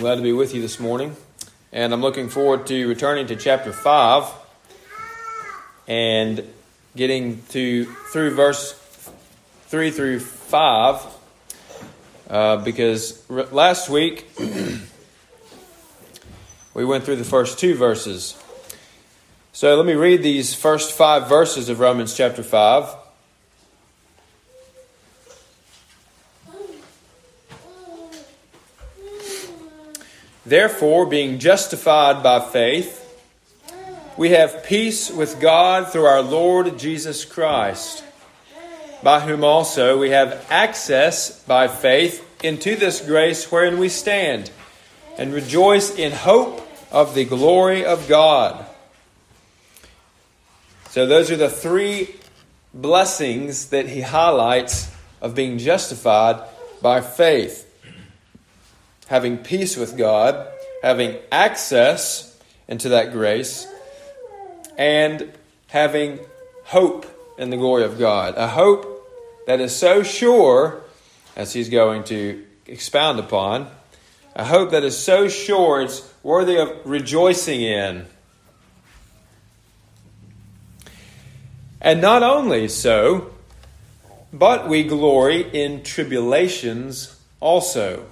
glad to be with you this morning. And I'm looking forward to returning to chapter 5 and getting to through verse 3 through 5 uh, because r- last week we went through the first two verses. So let me read these first five verses of Romans chapter 5. Therefore, being justified by faith, we have peace with God through our Lord Jesus Christ, by whom also we have access by faith into this grace wherein we stand, and rejoice in hope of the glory of God. So, those are the three blessings that he highlights of being justified by faith having peace with God, having access into that grace, and having hope in the glory of God. A hope that is so sure, as he's going to expound upon, a hope that is so sure it's worthy of rejoicing in. And not only so, but we glory in tribulations also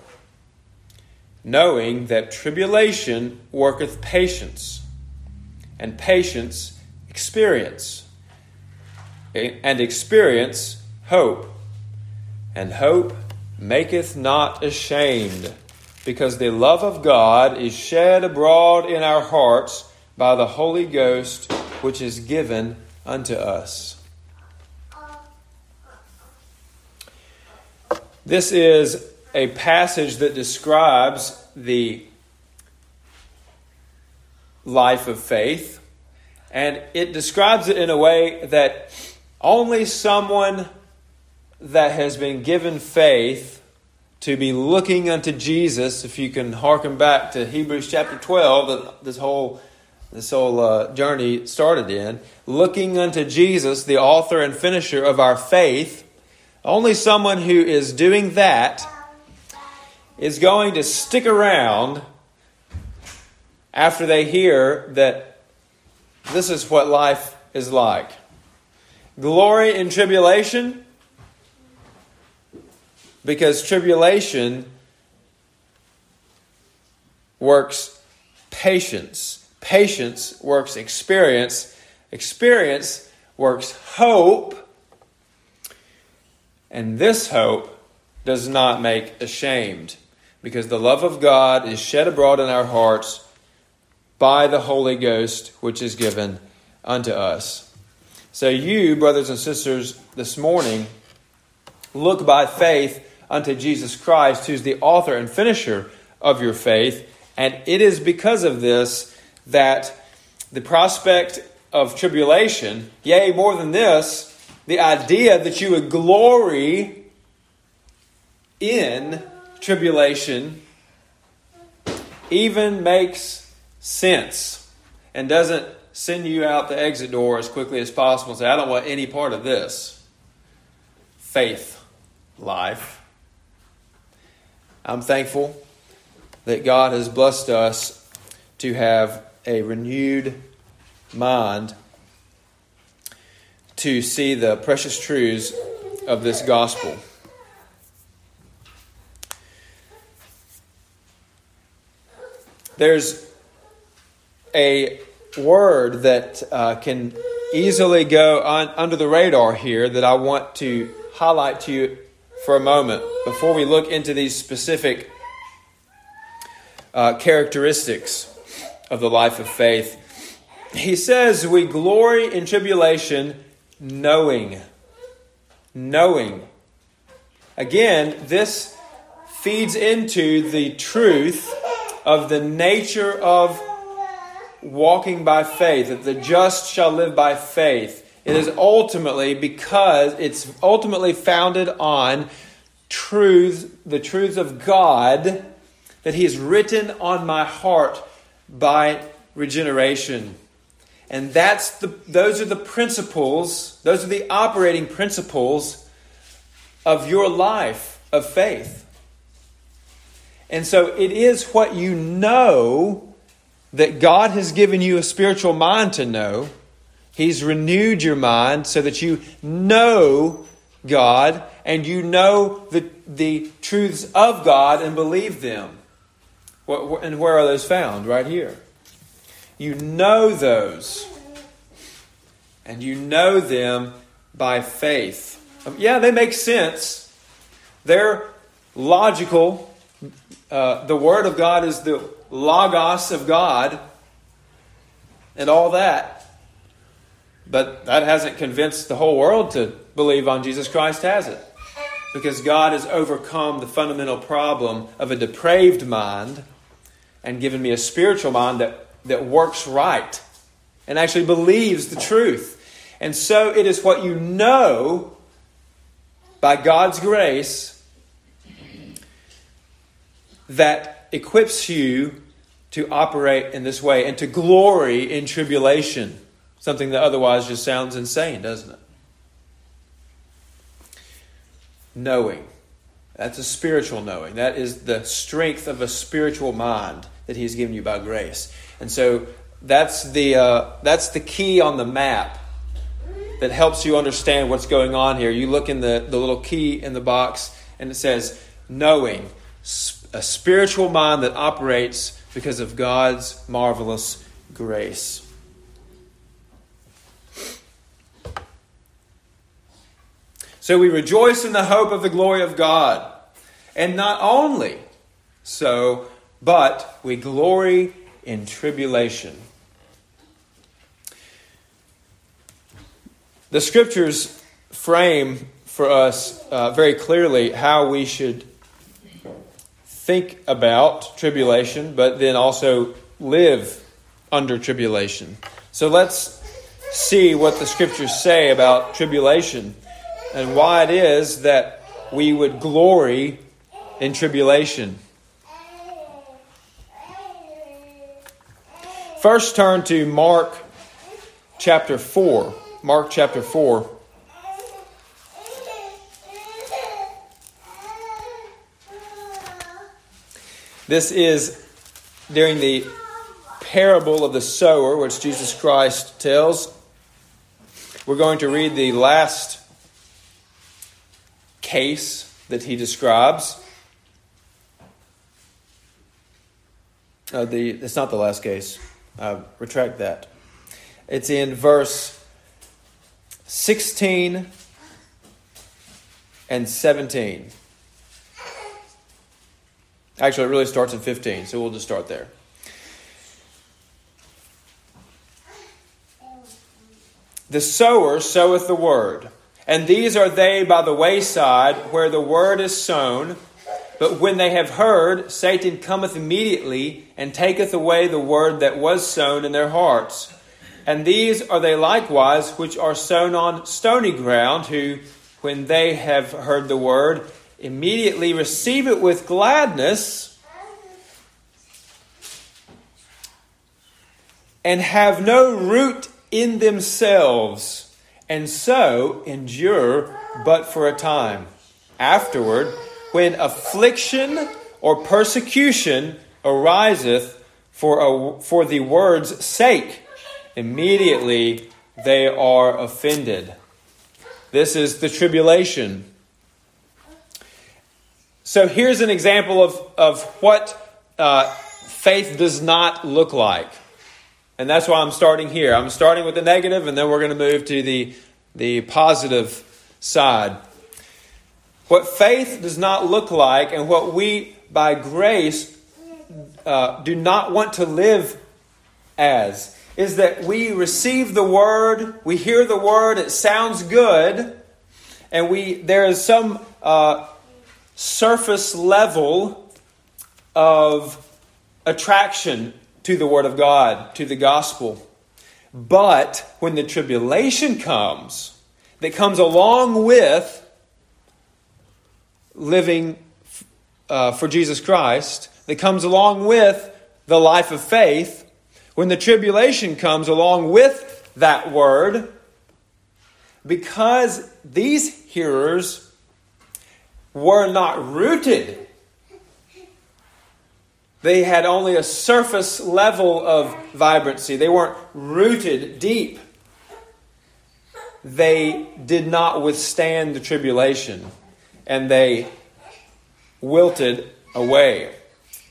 knowing that tribulation worketh patience, and patience experience, and experience hope, and hope maketh not ashamed, because the love of God is shed abroad in our hearts by the Holy Ghost, which is given unto us. This is a passage that describes the life of faith, and it describes it in a way that only someone that has been given faith to be looking unto Jesus, if you can hearken back to Hebrews chapter 12, that this whole this whole uh, journey started in, looking unto Jesus, the author and finisher of our faith, only someone who is doing that is going to stick around after they hear that this is what life is like. Glory in tribulation, because tribulation works patience, patience works experience, experience works hope, and this hope does not make ashamed because the love of God is shed abroad in our hearts by the Holy Ghost, which is given unto us. So, you, brothers and sisters, this morning, look by faith unto Jesus Christ, who's the author and finisher of your faith. And it is because of this that the prospect of tribulation, yea, more than this, the idea that you would glory in tribulation even makes sense and doesn't send you out the exit door as quickly as possible and say, I don't want any part of this faith life. I'm thankful that God has blessed us to have a renewed mind to see the precious truths of this gospel. There's a word that uh, can easily go on, under the radar here that I want to highlight to you for a moment before we look into these specific uh, characteristics of the life of faith. He says, We glory in tribulation, knowing. Knowing. Again, this feeds into the truth of the nature of walking by faith, that the just shall live by faith. It is ultimately because it's ultimately founded on truths, the truths of God that He has written on my heart by regeneration. And that's the, those are the principles, those are the operating principles of your life of faith. And so it is what you know that God has given you a spiritual mind to know. He's renewed your mind so that you know God and you know the, the truths of God and believe them. And where are those found? Right here. You know those. And you know them by faith. Um, yeah, they make sense. They're logical. Uh, the Word of God is the Logos of God and all that. But that hasn't convinced the whole world to believe on Jesus Christ, has it? Because God has overcome the fundamental problem of a depraved mind and given me a spiritual mind that, that works right and actually believes the truth. And so it is what you know by God's grace that equips you to operate in this way and to glory in tribulation. Something that otherwise just sounds insane, doesn't it? Knowing. That's a spiritual knowing. That is the strength of a spiritual mind that He's given you by grace. And so that's the, uh, that's the key on the map that helps you understand what's going on here. You look in the, the little key in the box, and it says, knowing. A spiritual mind that operates because of God's marvelous grace. So we rejoice in the hope of the glory of God. And not only so, but we glory in tribulation. The scriptures frame for us uh, very clearly how we should think about tribulation, but then also live under tribulation. So let's see what the scriptures say about tribulation and why it is that we would glory in tribulation. First, turn to Mark chapter 4. Mark chapter 4. This is during the parable of the sower, which Jesus Christ tells. We're going to read the last case that he describes. Uh, the, it's not the last case. I retract that. It's in verse 16 and 17. Actually, it really starts in 15, so we'll just start there. The sower soweth the word. And these are they by the wayside where the word is sown. But when they have heard, Satan cometh immediately and taketh away the word that was sown in their hearts. And these are they likewise which are sown on stony ground, who, when they have heard the word, immediately receive it with gladness and have no root in themselves and so endure but for a time. Afterward, when affliction or persecution ariseth for, a, for the word's sake, immediately they are offended. This is the tribulation. So here's an example of, of what uh, faith does not look like. And that's why I'm starting here. I'm starting with the negative, and then we're going to move to the, the positive side. What faith does not look like, and what we, by grace, uh, do not want to live as, is that we receive the word, we hear the word, it sounds good, and we there is some uh, surface level of attraction to the Word of God, to the gospel. But when the tribulation comes, that comes along with living uh, for Jesus Christ, that comes along with the life of faith, when the tribulation comes along with that word, because these hearers were not rooted They had only a surface level of vibrancy, they weren't rooted deep. They did not withstand the tribulation and they wilted away.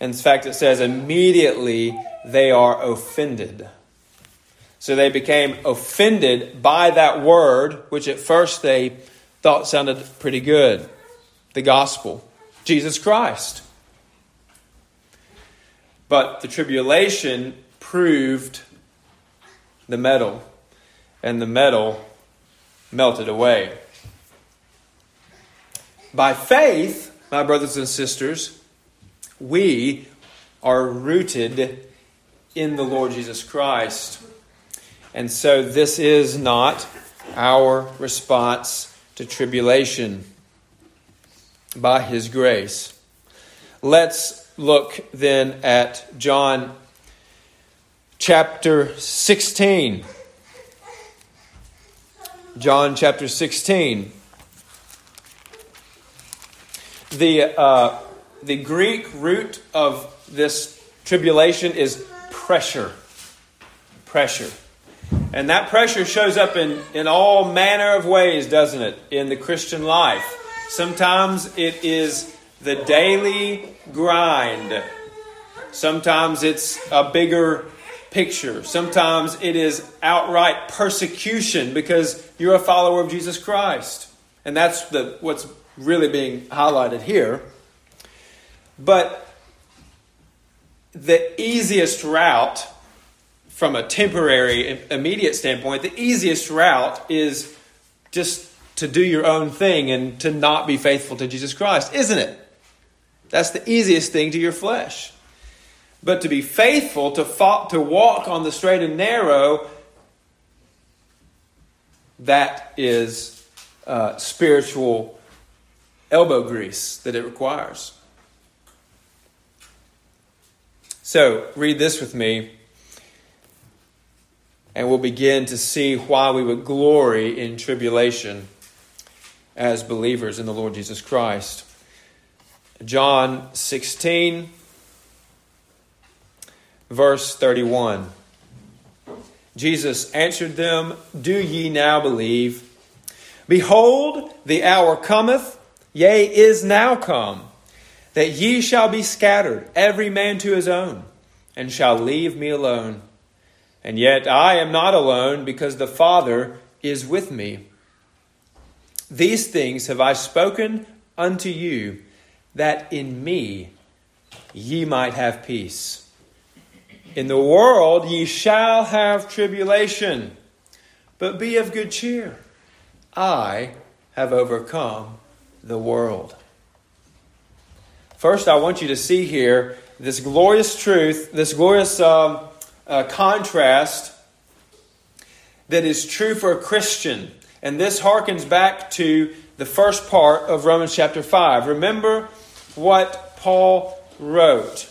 In fact, it says, immediately they are offended. So they became offended by that word, which at first they thought sounded pretty good the gospel, Jesus Christ. But the tribulation proved the metal, and the metal melted away. By faith, my brothers and sisters, we are rooted in the Lord Jesus Christ. And so this is not our response to tribulation by his grace. Let's look then at John chapter 16. John chapter 16. The, uh, the Greek root of this tribulation is pressure. Pressure. And that pressure shows up in, in all manner of ways, doesn't it, in the Christian life. Sometimes it is the daily grind. Sometimes it's a bigger picture. Sometimes it is outright persecution because you're a follower of Jesus Christ. And that's the, what's really being highlighted here. But the easiest route from a temporary, immediate standpoint, the easiest route is just to do your own thing and to not be faithful to Jesus Christ, isn't it? That's the easiest thing to your flesh. But to be faithful, to, to walk on the straight and narrow, that is uh, spiritual elbow grease that it requires. So, read this with me, and we'll begin to see why we would glory in tribulation as believers in the Lord Jesus Christ. John 16, verse 31. Jesus answered them, Do ye now believe? Behold, the hour cometh, yea, is now come, that ye shall be scattered, every man to his own, and shall leave me alone. And yet I am not alone, because the Father is with me. These things have I spoken unto you, that in me ye might have peace. In the world ye shall have tribulation, but be of good cheer. I have overcome the world. First, I want you to see here this glorious truth, this glorious um, uh, contrast that is true for a Christian. And this harkens back to the first part of Romans chapter 5. Remember what Paul wrote.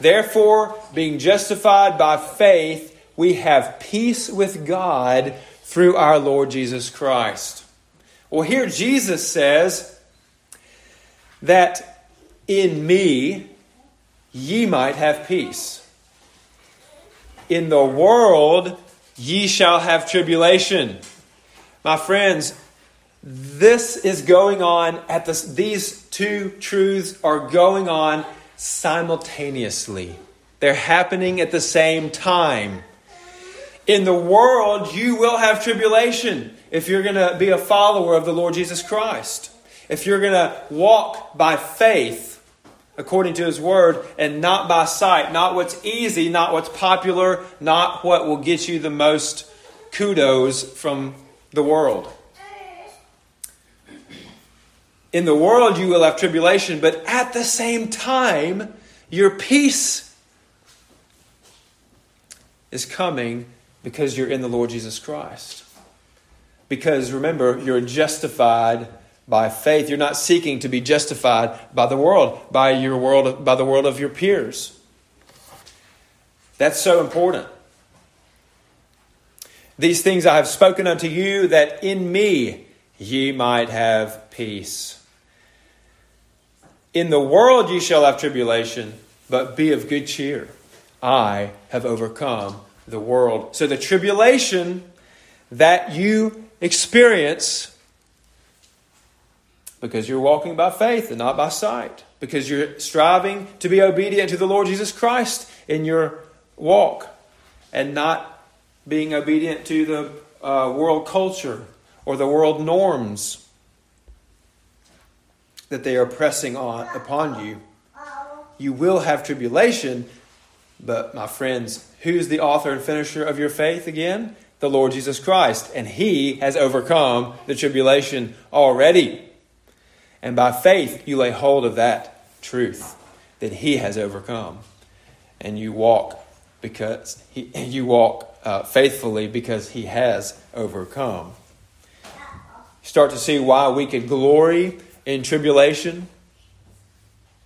Therefore, being justified by faith, we have peace with God through our Lord Jesus Christ. Well, here Jesus says that in me ye might have peace. In the world ye shall have tribulation. My friends, this is going on at this, these two truths are going on simultaneously. They're happening at the same time. In the world, you will have tribulation if you're going to be a follower of the Lord Jesus Christ. If you're going to walk by faith according to His Word and not by sight, not what's easy, not what's popular, not what will get you the most kudos from the world. In the world you will have tribulation, but at the same time, your peace is coming because you're in the Lord Jesus Christ. Because remember, you're justified by faith. You're not seeking to be justified by the world, by your world, by the world of your peers. That's so important. These things I have spoken unto you, that in me ye might have peace. In the world ye shall have tribulation, but be of good cheer. I have overcome the world. So the tribulation that you experience because you're walking by faith and not by sight, because you're striving to be obedient to the Lord Jesus Christ in your walk and not being obedient to the uh, world culture or the world norms that they are pressing on upon you. You will have tribulation, but my friends, who's the author and finisher of your faith again? The Lord Jesus Christ. And He has overcome the tribulation already. And by faith, you lay hold of that truth that He has overcome. And you walk because he, you walk uh, faithfully because He has overcome. Start to see why we could glory in tribulation.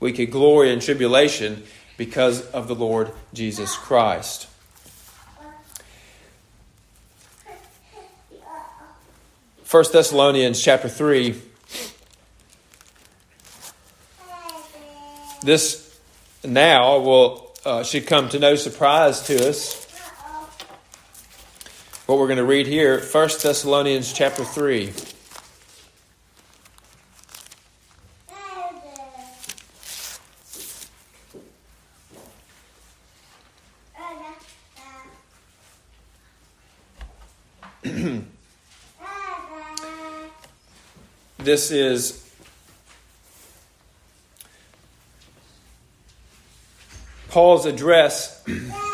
We could glory in tribulation because of the Lord Jesus Christ. First Thessalonians chapter 3 This now will uh, should come to no surprise to us. What we're going to read here, 1 Thessalonians chapter 3. this is Paul's address,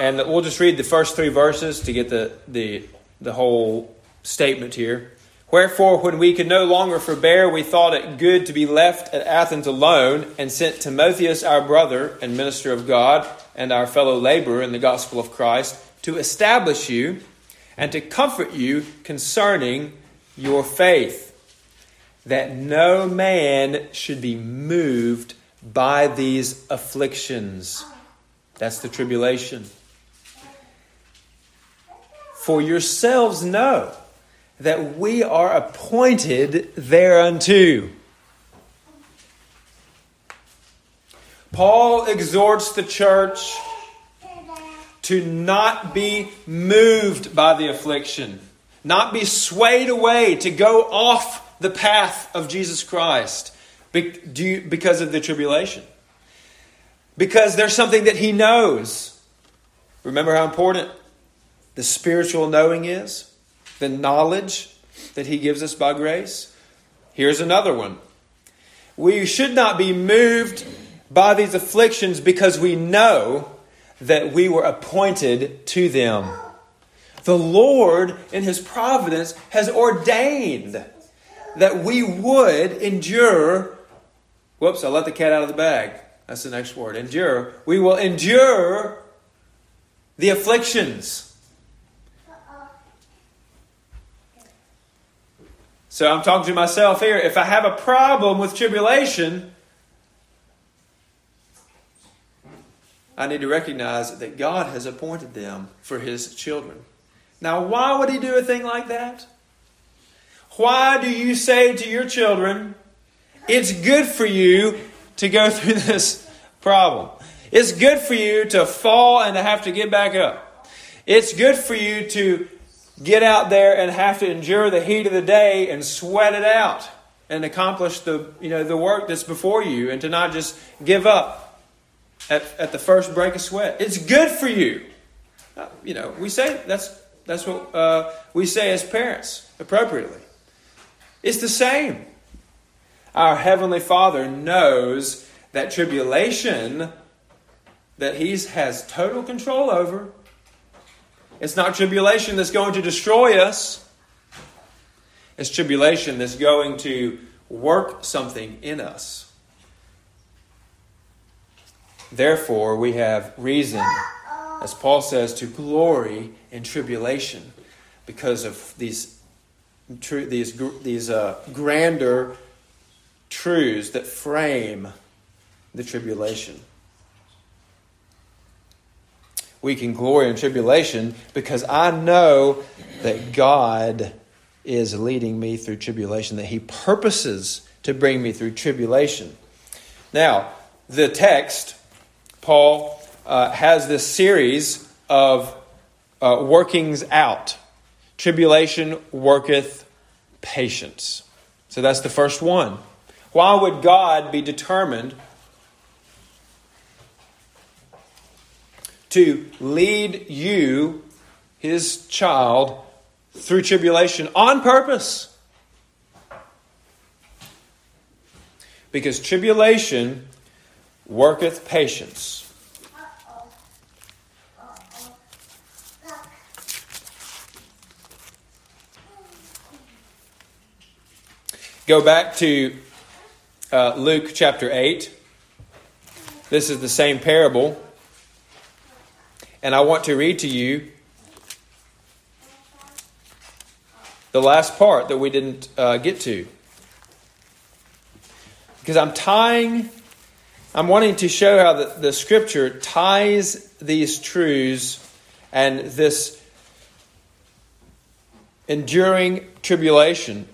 and we'll just read the first three verses to get the, the, the whole statement here. Wherefore, when we could no longer forbear, we thought it good to be left at Athens alone, and sent Timotheus, our brother and minister of God, and our fellow laborer in the gospel of Christ, to establish you and to comfort you concerning your faith, that no man should be moved by these afflictions. That's the tribulation. For yourselves know that we are appointed thereunto. Paul exhorts the church to not be moved by the affliction, not be swayed away, to go off the path of Jesus Christ because of the tribulation. Because there's something that he knows. Remember how important the spiritual knowing is? The knowledge that he gives us by grace? Here's another one. We should not be moved by these afflictions because we know that we were appointed to them. The Lord, in His providence, has ordained that we would endure Whoops, I let the cat out of the bag. That's the next word. Endure. We will endure the afflictions. So I'm talking to myself here. If I have a problem with tribulation, I need to recognize that God has appointed them for His children. Now, why would He do a thing like that? Why do you say to your children, it's good for you to go through this problem. It's good for you to fall and to have to get back up. It's good for you to get out there and have to endure the heat of the day and sweat it out and accomplish the, you know, the work that's before you and to not just give up at, at the first break of sweat. It's good for you. Uh, you know, we say that's, that's what uh, we say as parents appropriately. It's the same. Our Heavenly Father knows that tribulation that He has total control over. It's not tribulation that's going to destroy us. It's tribulation that's going to work something in us. Therefore, we have reason, as Paul says, to glory in tribulation because of these, these, these uh, grander truths that frame the tribulation. We can glory in tribulation because I know that God is leading me through tribulation, that He purposes to bring me through tribulation. Now, the text Paul uh, has this series of uh, workings out. Tribulation worketh patience. So that's the first one. Why would God be determined to lead you, his child, through tribulation on purpose? Because tribulation worketh patience. Go back to uh, Luke chapter 8. This is the same parable. And I want to read to you the last part that we didn't uh, get to. Because I'm tying, I'm wanting to show how the, the scripture ties these truths and this enduring tribulation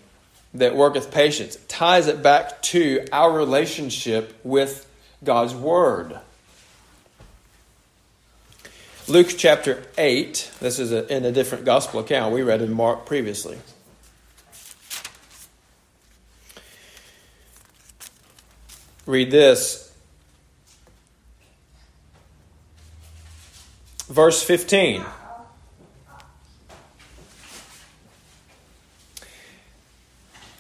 that worketh patience ties it back to our relationship with God's Word. Luke chapter 8, this is a, in a different gospel account. We read in Mark previously. Read this. Verse 15.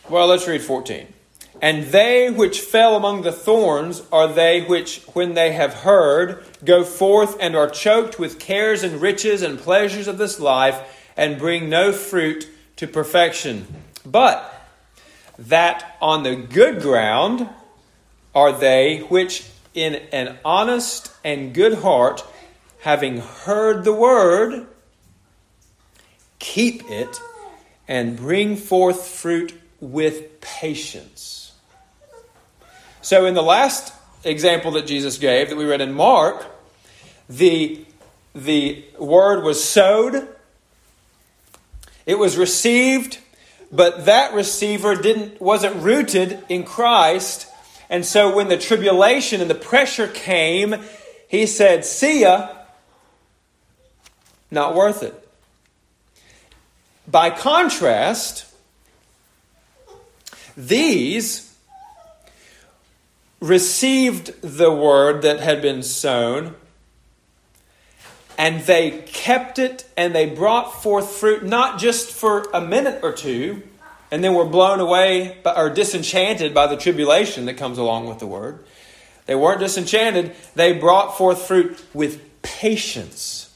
Well, let's read 14. And they which fell among the thorns are they which, when they have heard, go forth and are choked with cares and riches and pleasures of this life, and bring no fruit to perfection. But that on the good ground are they which, in an honest and good heart, having heard the word, keep it and bring forth fruit with patience. So, in the last example that Jesus gave that we read in Mark, the, the word was sowed, it was received, but that receiver didn't, wasn't rooted in Christ. And so, when the tribulation and the pressure came, he said, See ya, not worth it. By contrast, these received the word that had been sown, and they kept it and they brought forth fruit not just for a minute or two, and then were blown away by, or disenchanted by the tribulation that comes along with the word. They weren't disenchanted, they brought forth fruit with patience.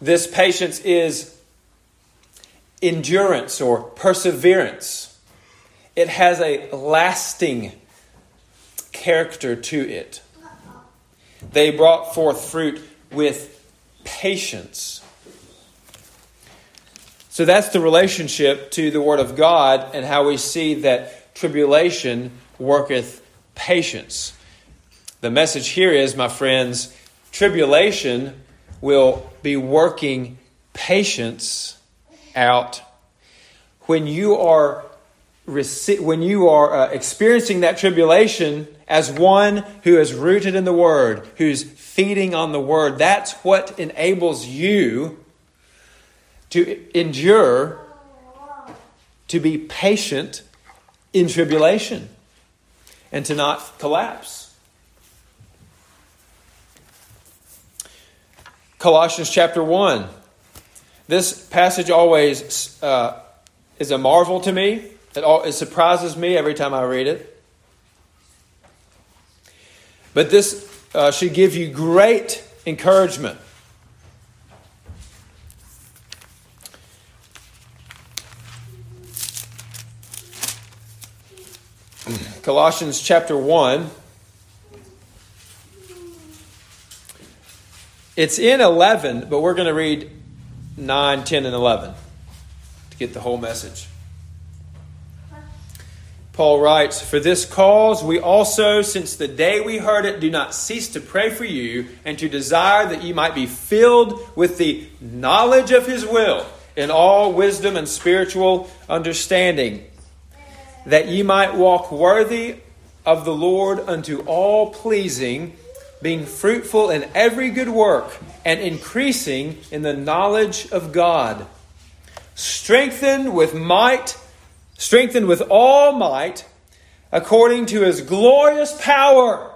This patience is endurance or perseverance. It has a lasting character to it. They brought forth fruit with patience. So that's the relationship to the Word of God and how we see that tribulation worketh patience. The message here is, my friends, tribulation will be working patience out when you are when you are uh, experiencing that tribulation as one who is rooted in the Word, who's feeding on the Word, that's what enables you to endure, to be patient in tribulation, and to not collapse. Colossians chapter 1. This passage always uh, is a marvel to me it, all, it surprises me every time I read it. But this uh, should give you great encouragement. Colossians chapter 1. It's in 11, but we're going to read 9, 10, and 11 to get the whole message. Paul writes, For this cause we also, since the day we heard it, do not cease to pray for you and to desire that you might be filled with the knowledge of his will in all wisdom and spiritual understanding, that ye might walk worthy of the Lord unto all pleasing, being fruitful in every good work and increasing in the knowledge of God, strengthened with might, strengthened with all might, according to his glorious power.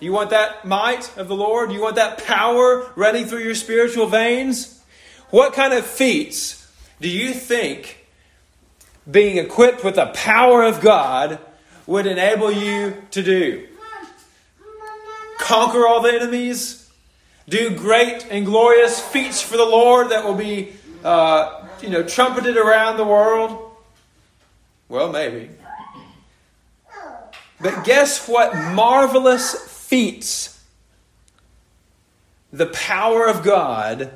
You want that might of the Lord? You want that power running through your spiritual veins? What kind of feats do you think being equipped with the power of God would enable you to do? Conquer all the enemies? Do great and glorious feats for the Lord that will be, uh, you know, trumpeted around the world? Well, maybe. But guess what marvelous feats the power of God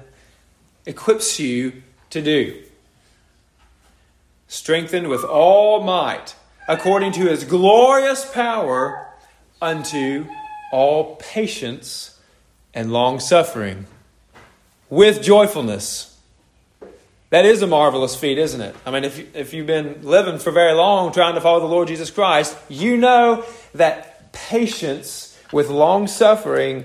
equips you to do? Strengthened with all might, according to his glorious power, unto all patience and long suffering, with joyfulness that is a marvelous feat, isn't it? I mean, if, if you've been living for very long trying to follow the Lord Jesus Christ, you know that patience with long suffering,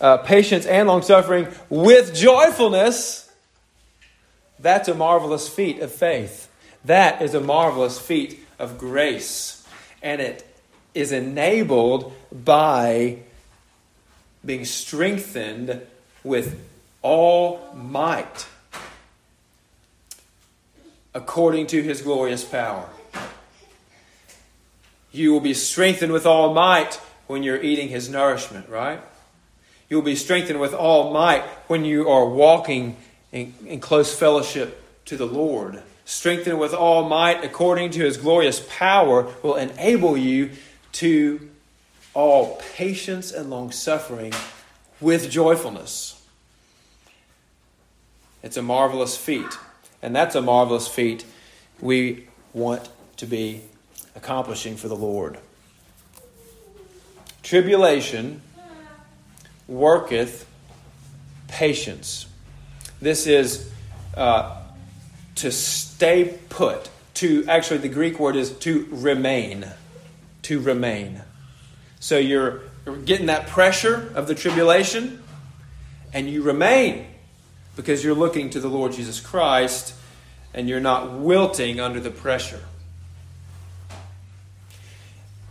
uh, patience and long suffering with joyfulness, that's a marvelous feat of faith. That is a marvelous feat of grace. And it is enabled by being strengthened with all might according to his glorious power. You will be strengthened with all might when you're eating his nourishment, right? You will be strengthened with all might when you are walking in, in close fellowship to the Lord. Strengthened with all might according to his glorious power will enable you to all patience and long suffering with joyfulness. It's a marvelous feat. And that's a marvelous feat we want to be accomplishing for the Lord. Tribulation worketh patience. This is uh, to stay put. To actually, the Greek word is to remain. To remain. So you're getting that pressure of the tribulation, and you remain because you're looking to the Lord Jesus Christ and you're not wilting under the pressure.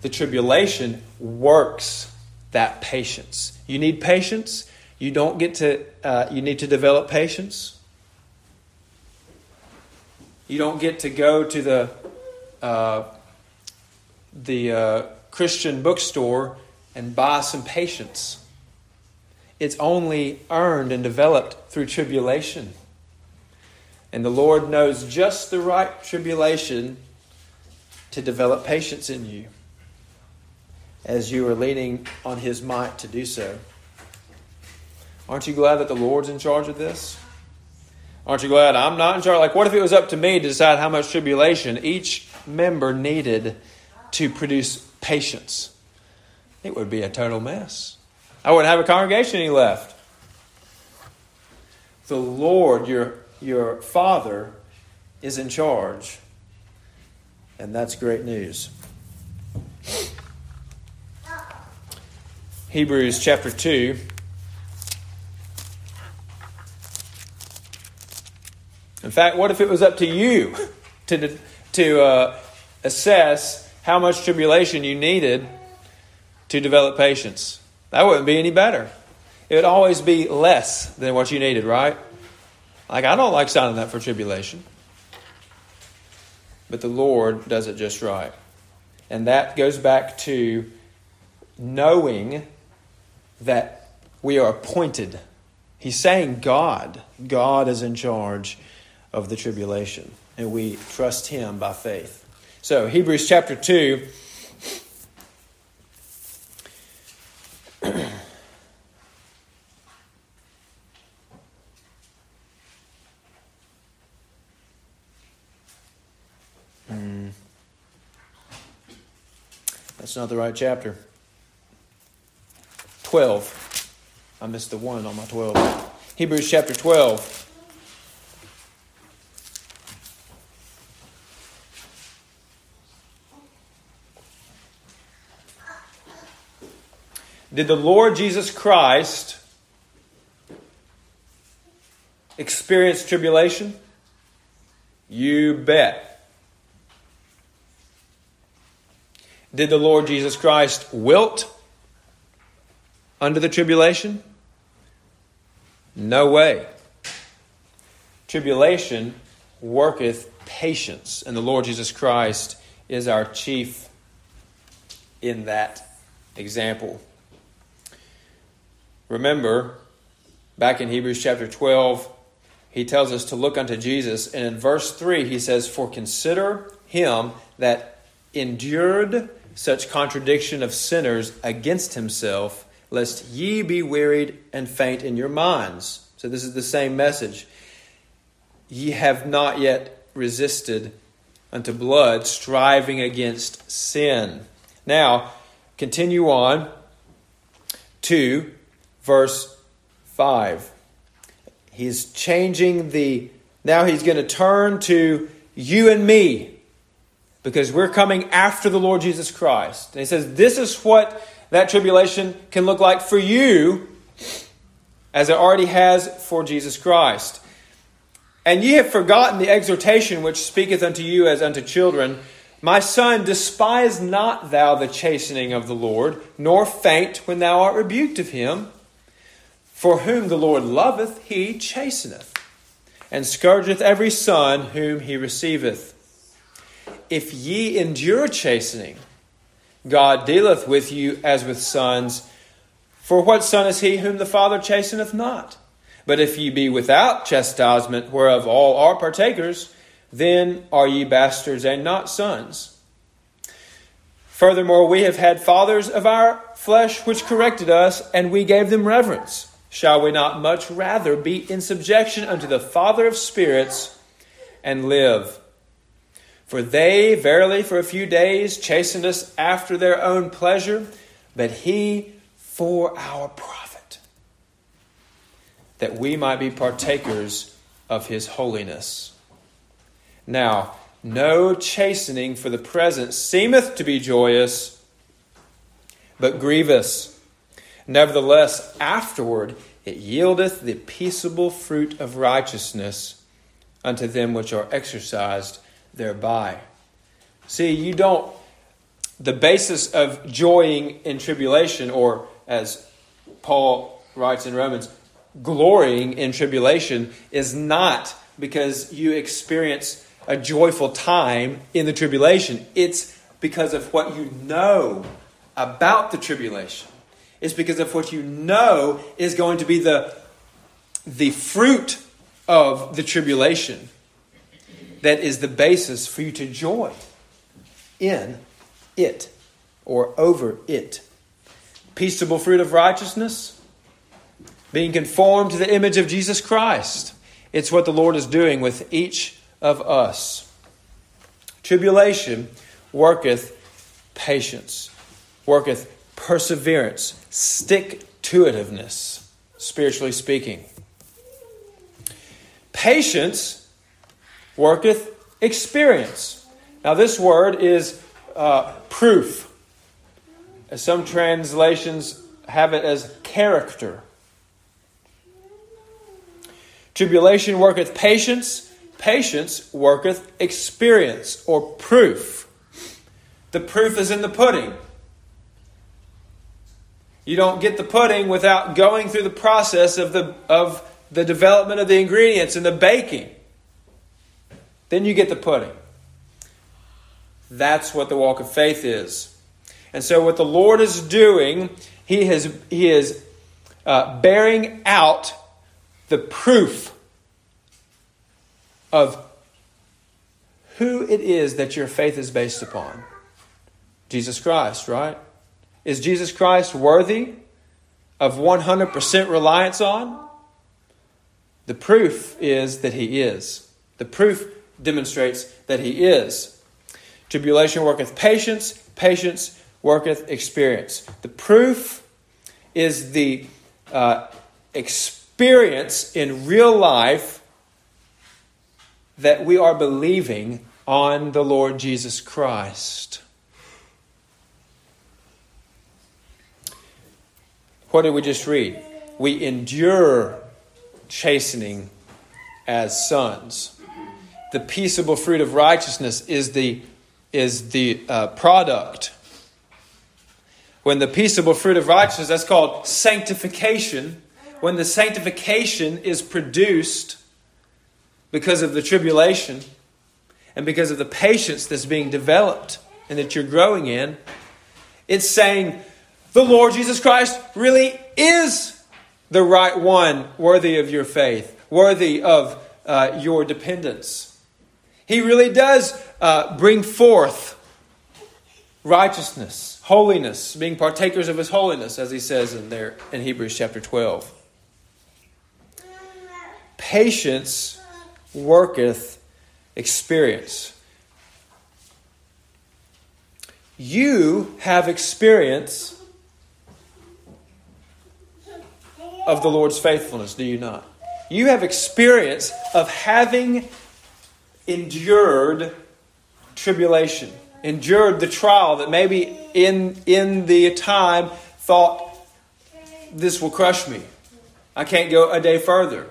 The tribulation works that patience. You need patience. You don't get to, uh, you need to develop patience. You don't get to go to the, uh, the uh, Christian bookstore and buy some patience. It's only earned and developed through tribulation. And the Lord knows just the right tribulation to develop patience in you as you are leaning on His might to do so. Aren't you glad that the Lord's in charge of this? Aren't you glad I'm not in charge? Like, what if it was up to me to decide how much tribulation each member needed to produce patience? It would be a total mess. I wouldn't have a congregation any left. The Lord, your, your Father, is in charge. And that's great news. Hebrews chapter 2. In fact, what if it was up to you to, to uh, assess how much tribulation you needed to develop patience? That wouldn't be any better. It would always be less than what you needed, right? Like, I don't like signing up for tribulation. But the Lord does it just right. And that goes back to knowing that we are appointed. He's saying God. God is in charge of the tribulation. And we trust Him by faith. So, Hebrews chapter 2 That's not the right chapter. 12. I missed the one on my 12. Hebrews chapter 12. Did the Lord Jesus Christ experience tribulation? You bet. Did the Lord Jesus Christ wilt under the tribulation? No way. Tribulation worketh patience, and the Lord Jesus Christ is our chief in that example. Remember, back in Hebrews chapter 12, he tells us to look unto Jesus, and in verse 3, he says, For consider him that endured such contradiction of sinners against himself, lest ye be wearied and faint in your minds. So, this is the same message. Ye have not yet resisted unto blood, striving against sin. Now, continue on to verse 5. He's changing the. Now he's going to turn to you and me because we're coming after the Lord Jesus Christ. And he says, This is what that tribulation can look like for you, as it already has for Jesus Christ. And ye have forgotten the exhortation which speaketh unto you as unto children. My son, despise not thou the chastening of the Lord, nor faint when thou art rebuked of him. For whom the Lord loveth, he chasteneth, and scourgeth every son whom he receiveth if ye endure chastening, God dealeth with you as with sons. For what son is he whom the Father chasteneth not? But if ye be without chastisement, whereof all are partakers, then are ye bastards and not sons. Furthermore, we have had fathers of our flesh which corrected us, and we gave them reverence. Shall we not much rather be in subjection unto the Father of spirits and live? For they, verily, for a few days chastened us after their own pleasure, but he for our profit, that we might be partakers of his holiness. Now, no chastening for the present seemeth to be joyous, but grievous. Nevertheless, afterward it yieldeth the peaceable fruit of righteousness unto them which are exercised thereby. See, you don't, the basis of joying in tribulation, or as Paul writes in Romans, glorying in tribulation, is not because you experience a joyful time in the tribulation. It's because of what you know about the tribulation. It's because of what you know is going to be the, the fruit of the tribulation that is the basis for you to joy in it or over it. Peaceable fruit of righteousness, being conformed to the image of Jesus Christ. It's what the Lord is doing with each of us. Tribulation worketh patience, worketh perseverance, stick to itiveness, spiritually speaking. Patience worketh experience. Now, this word is uh, proof. As some translations have it as character. Tribulation worketh patience, patience worketh experience or proof. The proof is in the pudding. You don't get the pudding without going through the process of the, of the development of the ingredients and the baking. Then you get the pudding. That's what the walk of faith is. And so, what the Lord is doing, He, has, he is uh, bearing out the proof of who it is that your faith is based upon. Jesus Christ, right? Is Jesus Christ worthy of 100% reliance on? The proof is that He is. The proof demonstrates that he is. Tribulation worketh patience, patience worketh experience. The proof is the uh, experience in real life that we are believing on the Lord Jesus Christ. What did we just read? We endure chastening as sons. The peaceable fruit of righteousness is the, is the uh, product. When the peaceable fruit of righteousness, that's called sanctification. When the sanctification is produced because of the tribulation and because of the patience that's being developed and that you're growing in, it's saying the Lord Jesus Christ really is the right one, worthy of your faith, worthy of uh, your dependence. He really does uh, bring forth righteousness, holiness, being partakers of his holiness, as he says in there in Hebrews chapter 12. Patience worketh experience. You have experience of the Lord's faithfulness, do you not? You have experience of having endured tribulation, endured the trial that maybe in, in the time thought, this will crush me. I can't go a day further.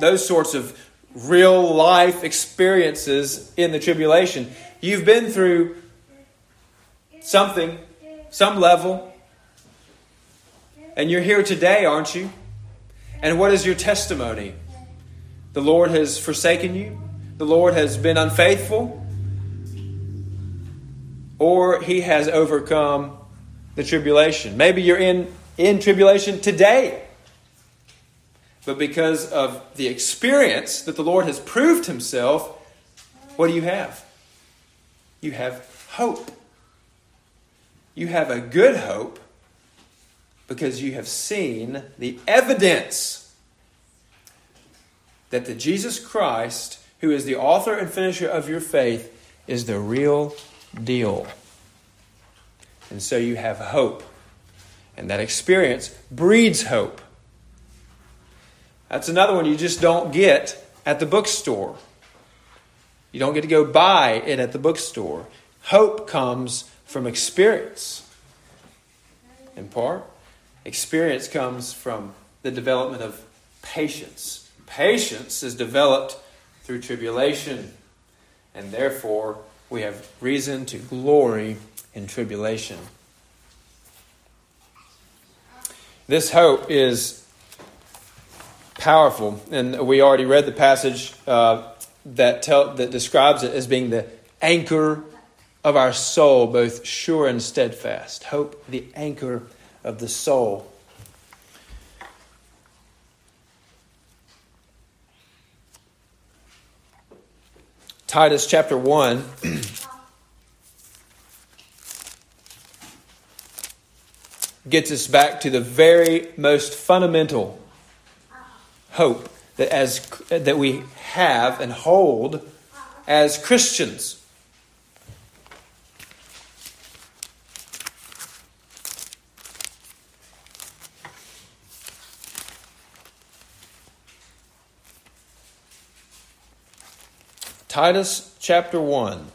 Those sorts of real life experiences in the tribulation. You've been through something, some level. And you're here today, aren't you? And what is your testimony? The Lord has forsaken you? The Lord has been unfaithful? Or he has overcome the tribulation? Maybe you're in, in tribulation today. But because of the experience that the Lord has proved himself, what do you have? You have hope. You have a good hope because you have seen the evidence that the Jesus Christ, who is the author and finisher of your faith, is the real deal. And so you have hope. And that experience breeds hope. That's another one you just don't get at the bookstore. You don't get to go buy it at the bookstore. Hope comes from experience. In part, experience comes from the development of patience. Patience is developed through tribulation, and therefore we have reason to glory in tribulation. This hope is powerful, and we already read the passage uh, that, tell, that describes it as being the anchor of our soul, both sure and steadfast. Hope, the anchor of the soul. Titus chapter 1. gets us back to the very most fundamental hope that as that we have and hold as Christians. Titus chapter 1.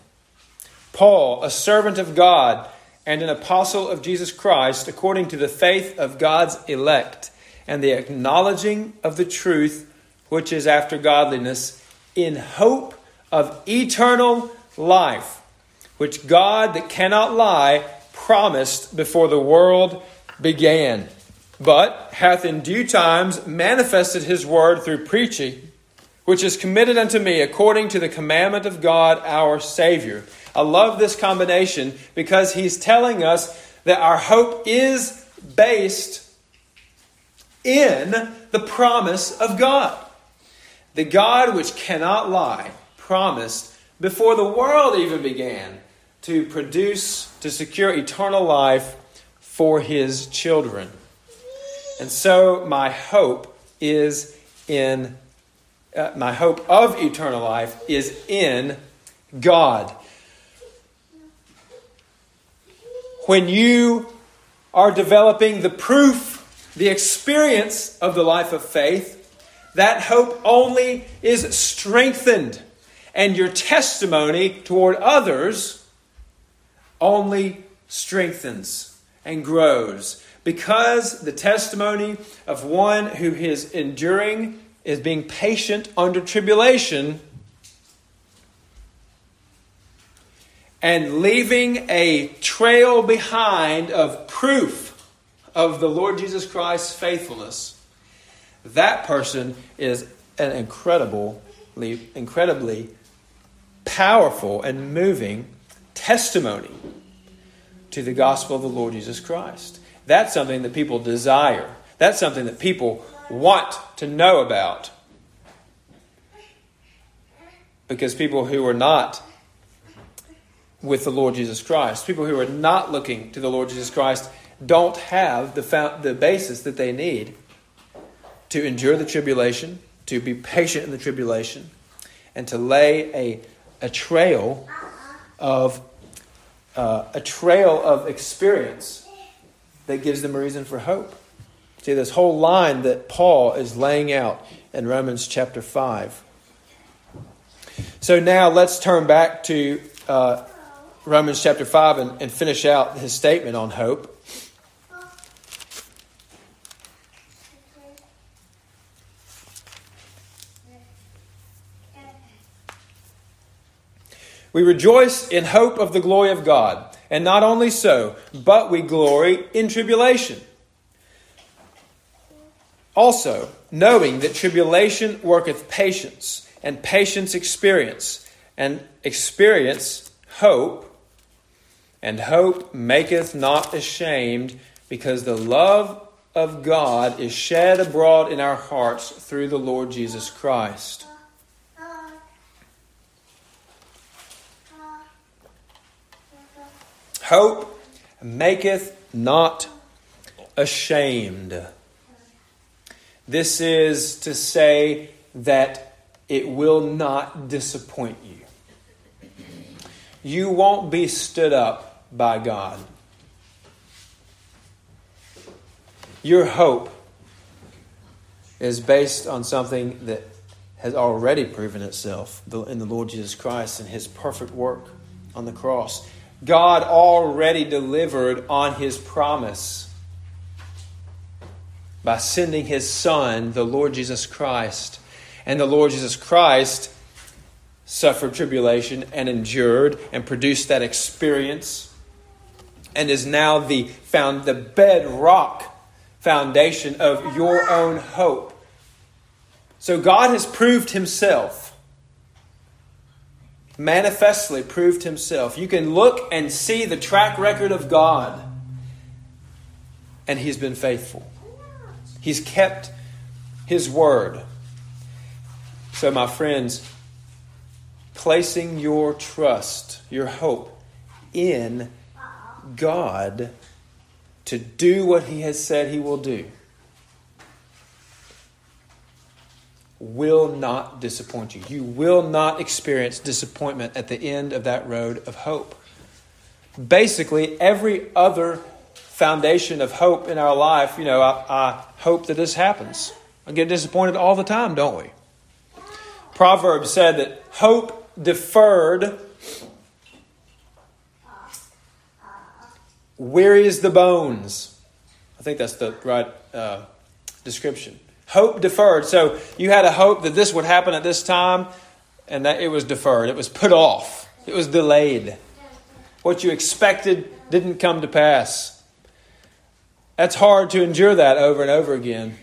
Paul, a servant of God and an apostle of Jesus Christ, according to the faith of God's elect, and the acknowledging of the truth which is after godliness, in hope of eternal life, which God that cannot lie promised before the world began, but hath in due times manifested his word through preaching which is committed unto me according to the commandment of God our Savior. I love this combination because he's telling us that our hope is based in the promise of God. The God which cannot lie promised before the world even began to produce, to secure eternal life for his children. And so my hope is in uh, my hope of eternal life is in God. When you are developing the proof, the experience of the life of faith, that hope only is strengthened, and your testimony toward others only strengthens and grows because the testimony of one who is enduring is being patient under tribulation and leaving a trail behind of proof of the Lord Jesus Christ's faithfulness, that person is an incredibly, incredibly powerful and moving testimony to the gospel of the Lord Jesus Christ. That's something that people desire. That's something that people want to know about. Because people who are not with the Lord Jesus Christ, people who are not looking to the Lord Jesus Christ, don't have the, the basis that they need to endure the tribulation, to be patient in the tribulation, and to lay a, a trail of uh, a trail of experience that gives them a reason for hope. See, this whole line that Paul is laying out in Romans chapter 5. So now let's turn back to uh, Romans chapter 5 and, and finish out his statement on hope. We rejoice in hope of the glory of God. And not only so, but we glory in tribulation. Also, knowing that tribulation worketh patience, and patience experience, and experience hope, and hope maketh not ashamed, because the love of God is shed abroad in our hearts through the Lord Jesus Christ. Hope maketh not ashamed. This is to say that it will not disappoint you. You won't be stood up by God. Your hope is based on something that has already proven itself in the Lord Jesus Christ and his perfect work on the cross. God already delivered on his promise by sending his Son, the Lord Jesus Christ. And the Lord Jesus Christ suffered tribulation and endured and produced that experience and is now the found the bedrock foundation of your own hope. So God has proved himself manifestly proved himself. You can look and see the track record of God, and he's been faithful. He's kept his word. So, my friends, placing your trust, your hope in God to do what he has said he will do will not disappoint you. You will not experience disappointment at the end of that road of hope. Basically, every other foundation of hope in our life, you know, I, I hope that this happens. I get disappointed all the time, don't we? Proverbs said that hope deferred wearies the bones. I think that's the right uh, description. Hope deferred. So you had a hope that this would happen at this time, and that it was deferred. It was put off. It was delayed. What you expected didn't come to pass. That's hard to endure that over and over again.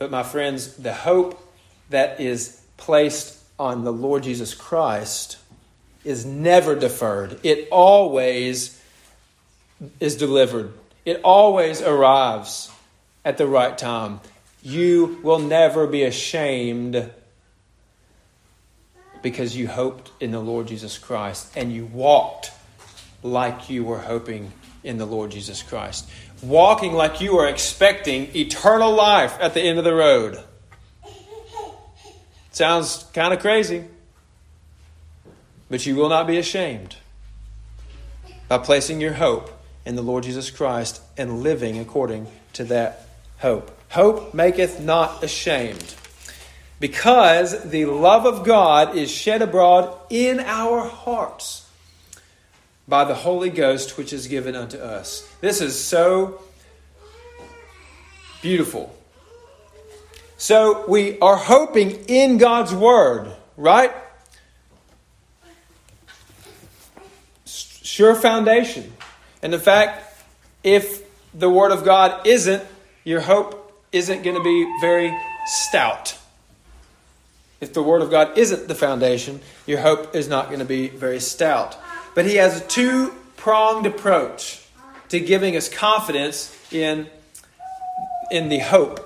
But my friends, the hope that is placed on the Lord Jesus Christ is never deferred. It always is delivered. It always arrives at the right time. You will never be ashamed because you hoped in the Lord Jesus Christ and you walked like you were hoping in the Lord Jesus Christ. Walking like you are expecting eternal life at the end of the road. Sounds kind of crazy, but you will not be ashamed by placing your hope in the Lord Jesus Christ and living according to that hope. Hope maketh not ashamed, because the love of God is shed abroad in our hearts by the Holy Ghost which is given unto us. This is so Beautiful. So we are hoping in God's Word, right? Sure foundation. And in fact, if the Word of God isn't, your hope isn't going to be very stout. If the Word of God isn't the foundation, your hope is not going to be very stout. But He has a two pronged approach to giving us confidence in, in the hope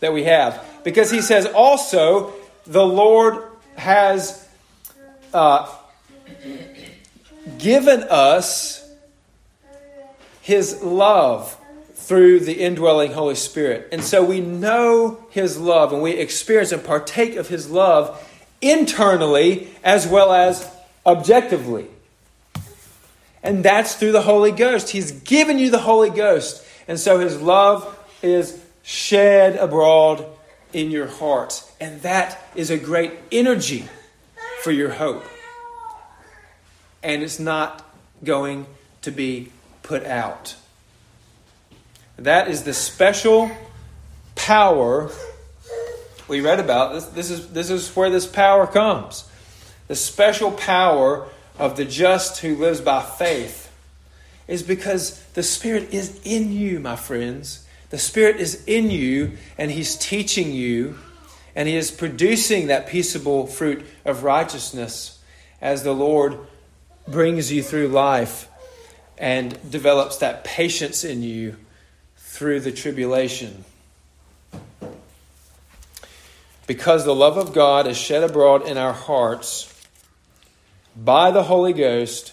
that we have. Because he says also, the Lord has uh, given us his love through the indwelling Holy Spirit. And so we know his love and we experience and partake of his love internally as well as objectively. And that's through the Holy Ghost. He's given you the Holy Ghost. And so his love is shed abroad in your heart. And that is a great energy for your hope. And it's not going to be put out. That is the special power we read about. This, this, is, this is where this power comes. The special power of the just who lives by faith is because the Spirit is in you, my friends. The Spirit is in you, and He's teaching you, and He is producing that peaceable fruit of righteousness as the Lord brings you through life and develops that patience in you through the tribulation. Because the love of God is shed abroad in our hearts by the Holy Ghost,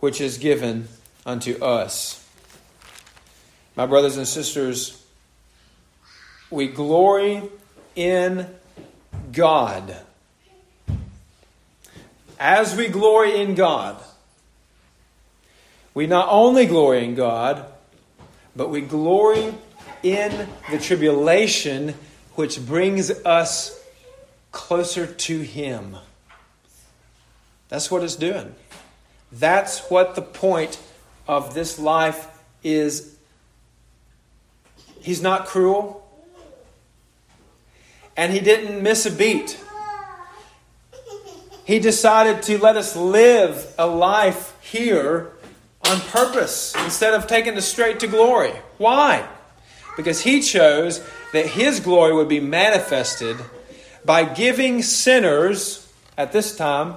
which is given unto us. My brothers and sisters, we glory in God. As we glory in God, we not only glory in God, but we glory in the tribulation which brings us closer to Him. That's what it's doing. That's what the point of this life is He's not cruel. And he didn't miss a beat. He decided to let us live a life here on purpose instead of taking us straight to glory. Why? Because he chose that his glory would be manifested by giving sinners at this time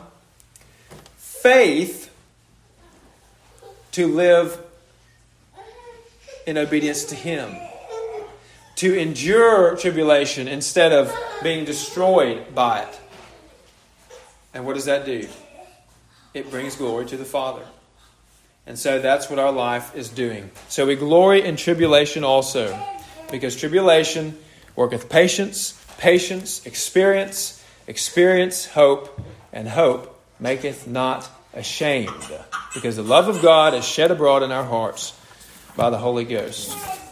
faith to live in obedience to him to endure tribulation instead of being destroyed by it. And what does that do? It brings glory to the Father. And so that's what our life is doing. So we glory in tribulation also, because tribulation worketh patience, patience, experience, experience, hope, and hope maketh not ashamed, because the love of God is shed abroad in our hearts by the Holy Ghost.